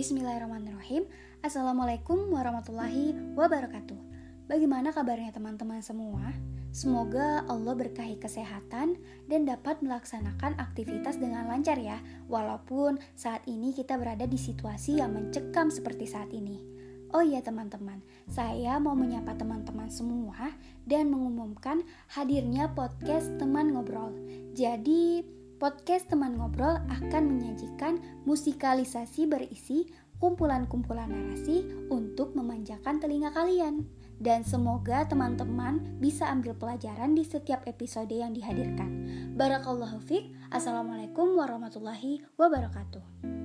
Bismillahirrahmanirrahim. Assalamualaikum warahmatullahi wabarakatuh. Bagaimana kabarnya teman-teman semua? Semoga Allah berkahi kesehatan dan dapat melaksanakan aktivitas dengan lancar ya. Walaupun saat ini kita berada di situasi yang mencekam seperti saat ini. Oh iya teman-teman, saya mau menyapa teman-teman semua dan mengumumkan hadirnya podcast teman ngobrol. Jadi, podcast teman ngobrol akan menyajikan musikalisasi berisi kumpulan-kumpulan narasi untuk memanjakan telinga kalian. Dan semoga teman-teman bisa ambil pelajaran di setiap episode yang dihadirkan. Barakallahu fiq. Assalamualaikum warahmatullahi wabarakatuh.